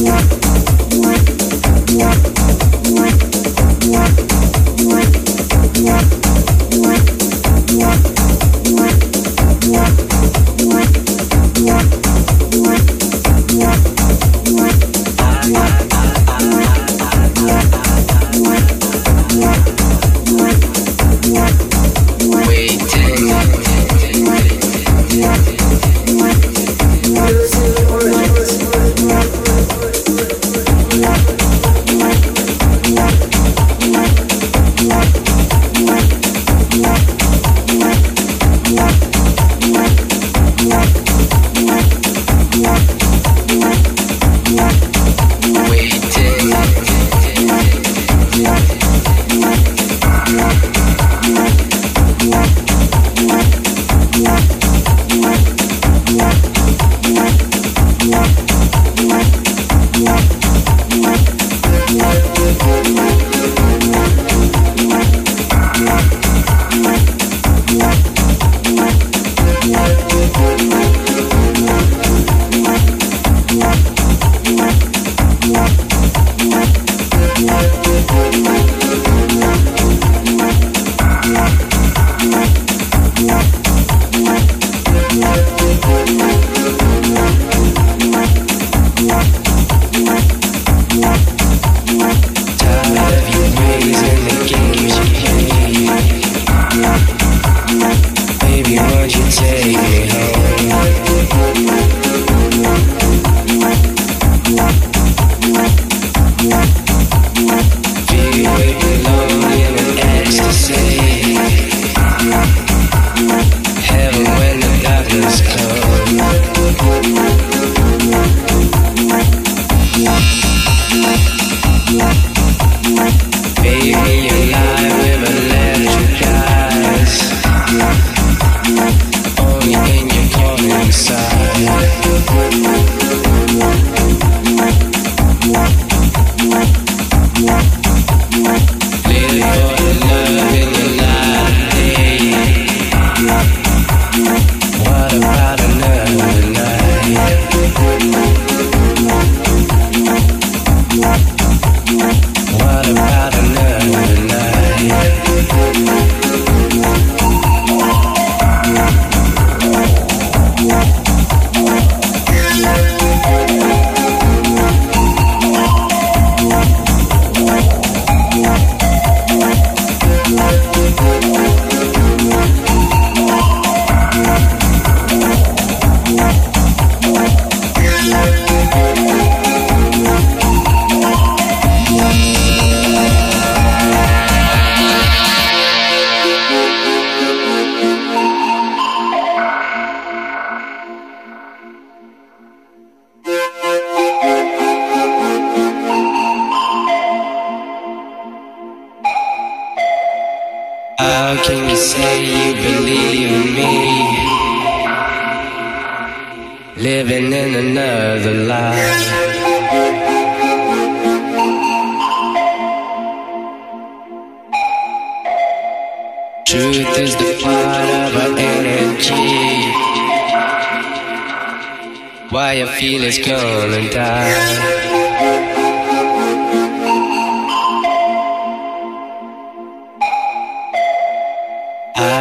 Yeah.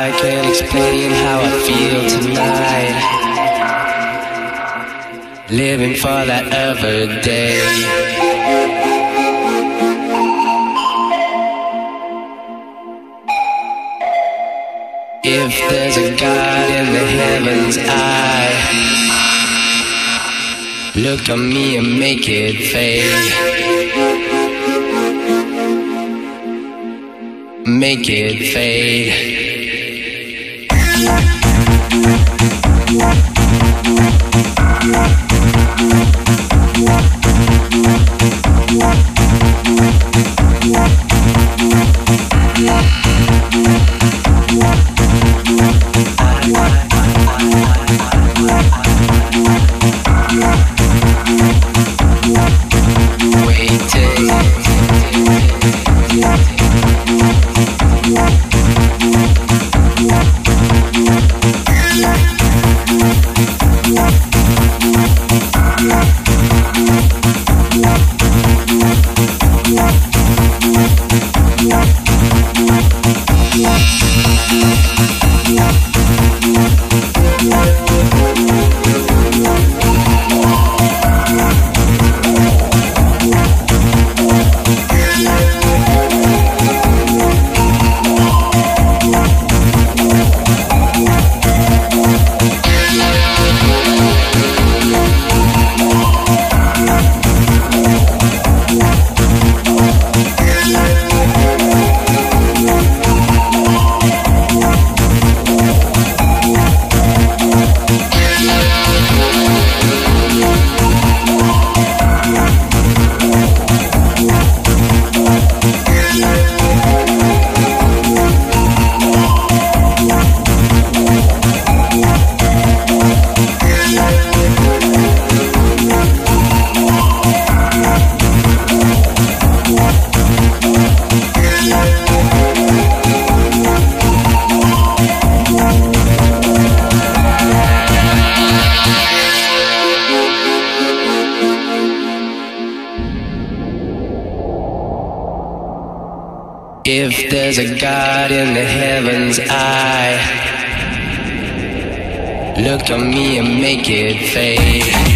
I can't explain how I feel tonight. Living for that other day. If there's a God in the heavens, I look at me and make it fade. Make it fade. If there's a God in the heavens, I look on me and make it fade.